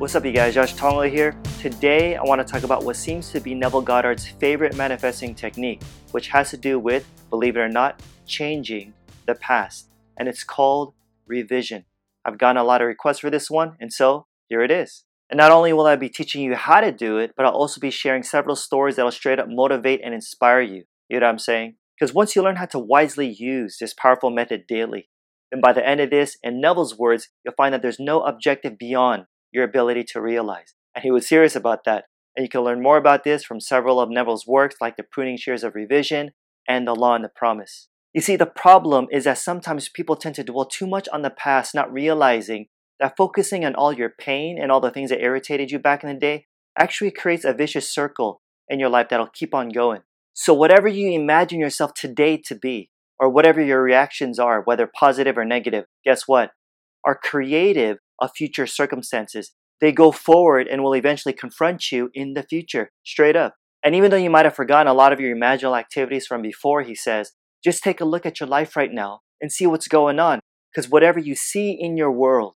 What's up, you guys? Josh Tongol here. Today, I want to talk about what seems to be Neville Goddard's favorite manifesting technique, which has to do with, believe it or not, changing the past. And it's called revision. I've gotten a lot of requests for this one, and so here it is. And not only will I be teaching you how to do it, but I'll also be sharing several stories that'll straight up motivate and inspire you. You know what I'm saying? Because once you learn how to wisely use this powerful method daily, then by the end of this, in Neville's words, you'll find that there's no objective beyond your ability to realize. And he was serious about that. And you can learn more about this from several of Neville's works, like The Pruning Shears of Revision and The Law and the Promise. You see, the problem is that sometimes people tend to dwell too much on the past, not realizing that focusing on all your pain and all the things that irritated you back in the day actually creates a vicious circle in your life that'll keep on going. So, whatever you imagine yourself today to be, or whatever your reactions are, whether positive or negative, guess what? Are creative of future circumstances. They go forward and will eventually confront you in the future, straight up. And even though you might have forgotten a lot of your imaginal activities from before, he says, just take a look at your life right now and see what's going on. Because whatever you see in your world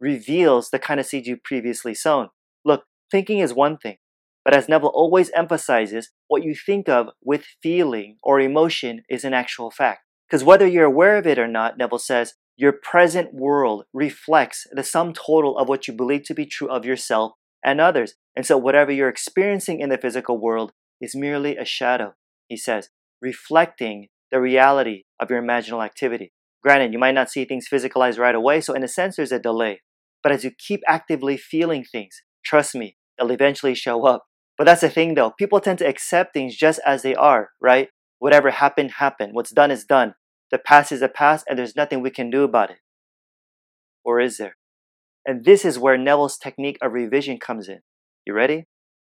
reveals the kind of seeds you previously sown. Look, thinking is one thing, but as Neville always emphasizes, what you think of with feeling or emotion is an actual fact. Because whether you're aware of it or not, Neville says, your present world reflects the sum total of what you believe to be true of yourself and others. And so, whatever you're experiencing in the physical world is merely a shadow, he says, reflecting the reality of your imaginal activity. Granted, you might not see things physicalized right away, so in a sense, there's a delay. But as you keep actively feeling things, trust me, they'll eventually show up. But that's the thing though, people tend to accept things just as they are, right? Whatever happened, happened. What's done is done. The past is the past and there's nothing we can do about it. Or is there? And this is where Neville's technique of revision comes in. You ready?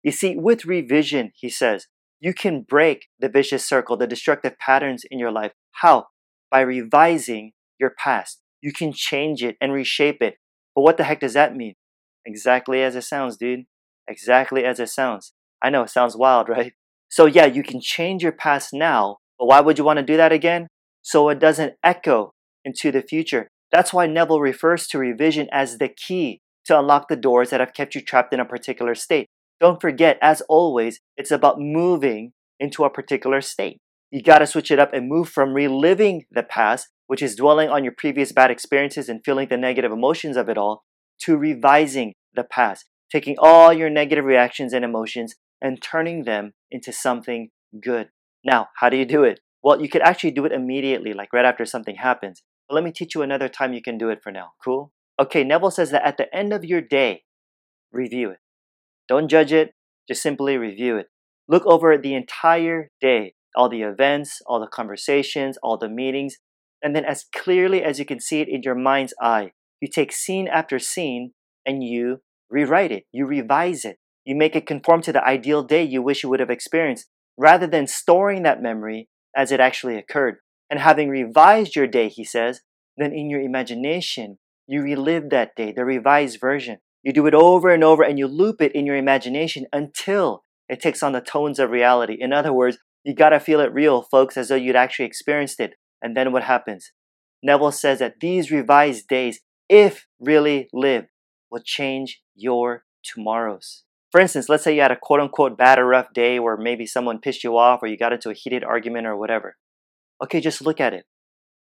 You see, with revision, he says, you can break the vicious circle, the destructive patterns in your life. How? By revising your past. You can change it and reshape it. But what the heck does that mean? Exactly as it sounds, dude. Exactly as it sounds. I know it sounds wild, right? So, yeah, you can change your past now, but why would you want to do that again? So it doesn't echo into the future. That's why Neville refers to revision as the key to unlock the doors that have kept you trapped in a particular state. Don't forget, as always, it's about moving into a particular state. You got to switch it up and move from reliving the past, which is dwelling on your previous bad experiences and feeling the negative emotions of it all, to revising the past, taking all your negative reactions and emotions and turning them into something good. Now, how do you do it? Well, you could actually do it immediately, like right after something happens. But let me teach you another time you can do it for now. Cool? Okay, Neville says that at the end of your day, review it. Don't judge it, just simply review it. Look over the entire day, all the events, all the conversations, all the meetings, and then as clearly as you can see it in your mind's eye, you take scene after scene and you rewrite it, you revise it, you make it conform to the ideal day you wish you would have experienced, rather than storing that memory as it actually occurred. And having revised your day, he says, then in your imagination, you relive that day, the revised version. You do it over and over and you loop it in your imagination until it takes on the tones of reality. In other words, you gotta feel it real, folks, as though you'd actually experienced it. And then what happens? Neville says that these revised days, if really lived, will change your tomorrows. For instance, let's say you had a quote unquote bad or rough day where maybe someone pissed you off or you got into a heated argument or whatever. Okay, just look at it.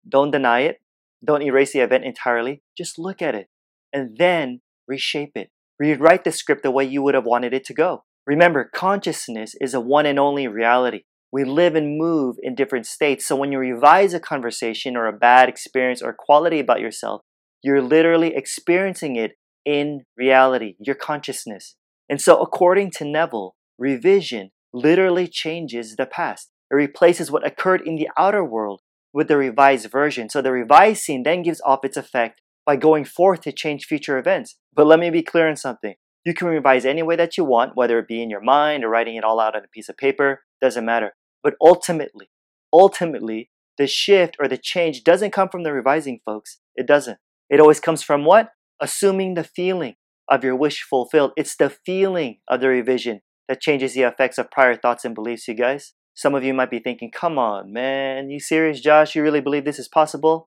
Don't deny it. Don't erase the event entirely. Just look at it and then reshape it. Rewrite the script the way you would have wanted it to go. Remember, consciousness is a one and only reality. We live and move in different states. So when you revise a conversation or a bad experience or quality about yourself, you're literally experiencing it in reality, your consciousness. And so, according to Neville, revision literally changes the past. It replaces what occurred in the outer world with the revised version. So the revised scene then gives off its effect by going forth to change future events. But let me be clear on something. You can revise any way that you want, whether it be in your mind or writing it all out on a piece of paper, doesn't matter. But ultimately, ultimately, the shift or the change doesn't come from the revising, folks. It doesn't. It always comes from what? Assuming the feeling of your wish fulfilled. It's the feeling of the revision that changes the effects of prior thoughts and beliefs, you guys. Some of you might be thinking, come on, man, you serious, Josh? You really believe this is possible?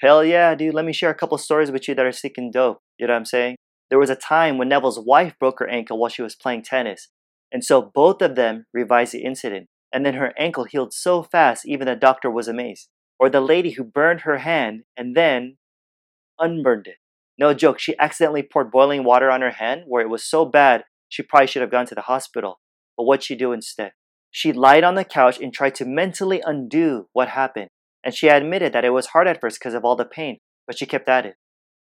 Hell yeah, dude. Let me share a couple stories with you that are sticking dope. You know what I'm saying? there was a time when Neville's wife broke her ankle while she was playing tennis. And so both of them revised the incident. And then her ankle healed so fast, even the doctor was amazed. Or the lady who burned her hand and then unburned it. No joke, she accidentally poured boiling water on her hand where it was so bad she probably should have gone to the hospital. But what'd she do instead? She lied on the couch and tried to mentally undo what happened. And she admitted that it was hard at first because of all the pain, but she kept at it.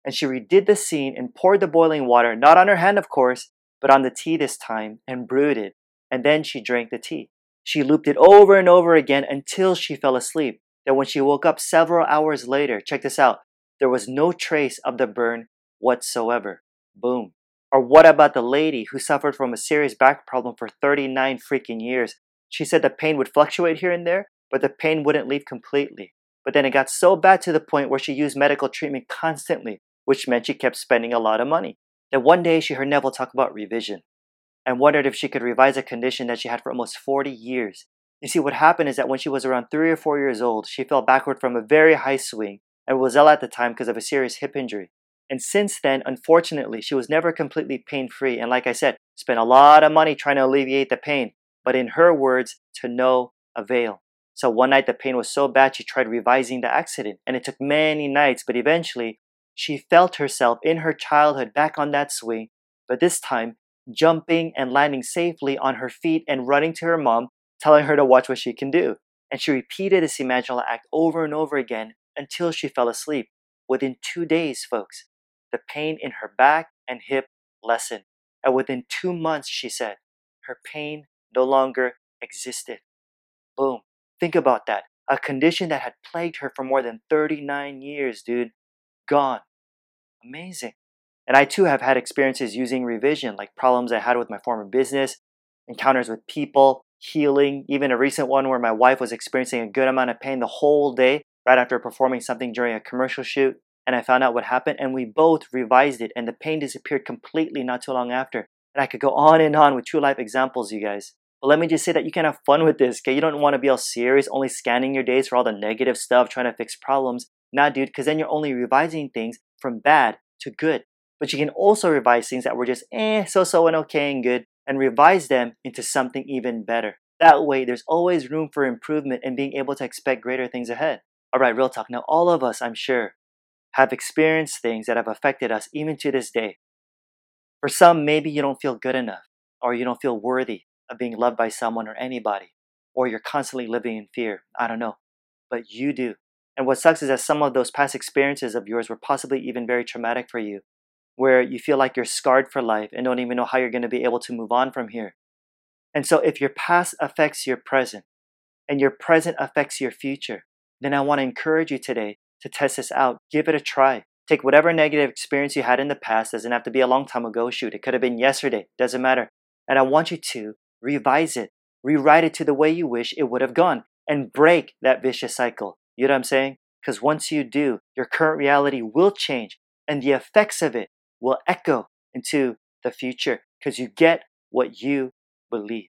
And she redid the scene and poured the boiling water, not on her hand, of course, but on the tea this time, and brewed it. And then she drank the tea. She looped it over and over again until she fell asleep. Then, when she woke up several hours later, check this out, there was no trace of the burn whatsoever. Boom. Or what about the lady who suffered from a serious back problem for 39 freaking years? She said the pain would fluctuate here and there, but the pain wouldn't leave completely. But then it got so bad to the point where she used medical treatment constantly, which meant she kept spending a lot of money. Then one day she heard Neville talk about revision and wondered if she could revise a condition that she had for almost 40 years. You see, what happened is that when she was around three or four years old, she fell backward from a very high swing and ill at the time because of a serious hip injury. And since then, unfortunately, she was never completely pain free. And like I said, spent a lot of money trying to alleviate the pain, but in her words, to no avail. So one night the pain was so bad she tried revising the accident, and it took many nights, but eventually she felt herself in her childhood back on that swing, but this time jumping and landing safely on her feet and running to her mom, telling her to watch what she can do. And she repeated this imaginal act over and over again until she fell asleep. Within two days, folks, the pain in her back and hip lessened. And within two months, she said, her pain no longer existed. Boom. Think about that. A condition that had plagued her for more than 39 years, dude. Gone. Amazing. And I too have had experiences using revision, like problems I had with my former business, encounters with people, healing, even a recent one where my wife was experiencing a good amount of pain the whole day right after performing something during a commercial shoot. And I found out what happened, and we both revised it, and the pain disappeared completely not too long after. And I could go on and on with true life examples, you guys. But let me just say that you can have fun with this, okay? You don't want to be all serious, only scanning your days for all the negative stuff, trying to fix problems. Nah, dude, because then you're only revising things from bad to good. But you can also revise things that were just eh, so so and okay and good, and revise them into something even better. That way, there's always room for improvement and being able to expect greater things ahead. All right, real talk. Now, all of us, I'm sure, have experienced things that have affected us even to this day. For some, maybe you don't feel good enough, or you don't feel worthy of being loved by someone or anybody, or you're constantly living in fear. I don't know. But you do. And what sucks is that some of those past experiences of yours were possibly even very traumatic for you, where you feel like you're scarred for life and don't even know how you're going to be able to move on from here. And so, if your past affects your present and your present affects your future, then I want to encourage you today to test this out. Give it a try. Take whatever negative experience you had in the past, doesn't have to be a long time ago, shoot, it could have been yesterday, doesn't matter. And I want you to revise it, rewrite it to the way you wish it would have gone, and break that vicious cycle. You know what I'm saying? Because once you do, your current reality will change and the effects of it will echo into the future because you get what you believe.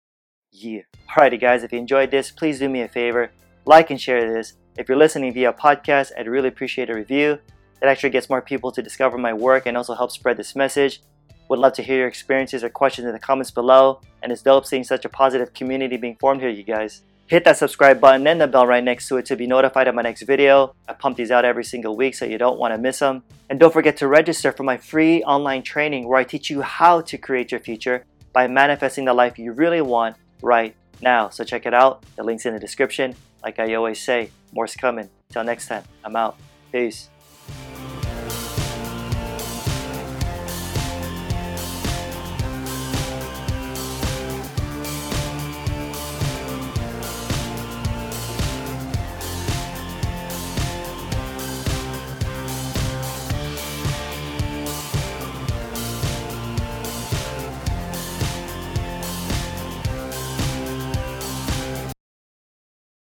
Yeah. Alrighty, guys, if you enjoyed this, please do me a favor like and share this. If you're listening via podcast, I'd really appreciate a review. It actually gets more people to discover my work and also helps spread this message. Would love to hear your experiences or questions in the comments below. And it's dope seeing such a positive community being formed here, you guys. Hit that subscribe button and the bell right next to it to be notified of my next video. I pump these out every single week so you don't want to miss them. And don't forget to register for my free online training where I teach you how to create your future by manifesting the life you really want right now. So check it out. The link's in the description. Like I always say, more's coming. Till next time, I'm out. Peace.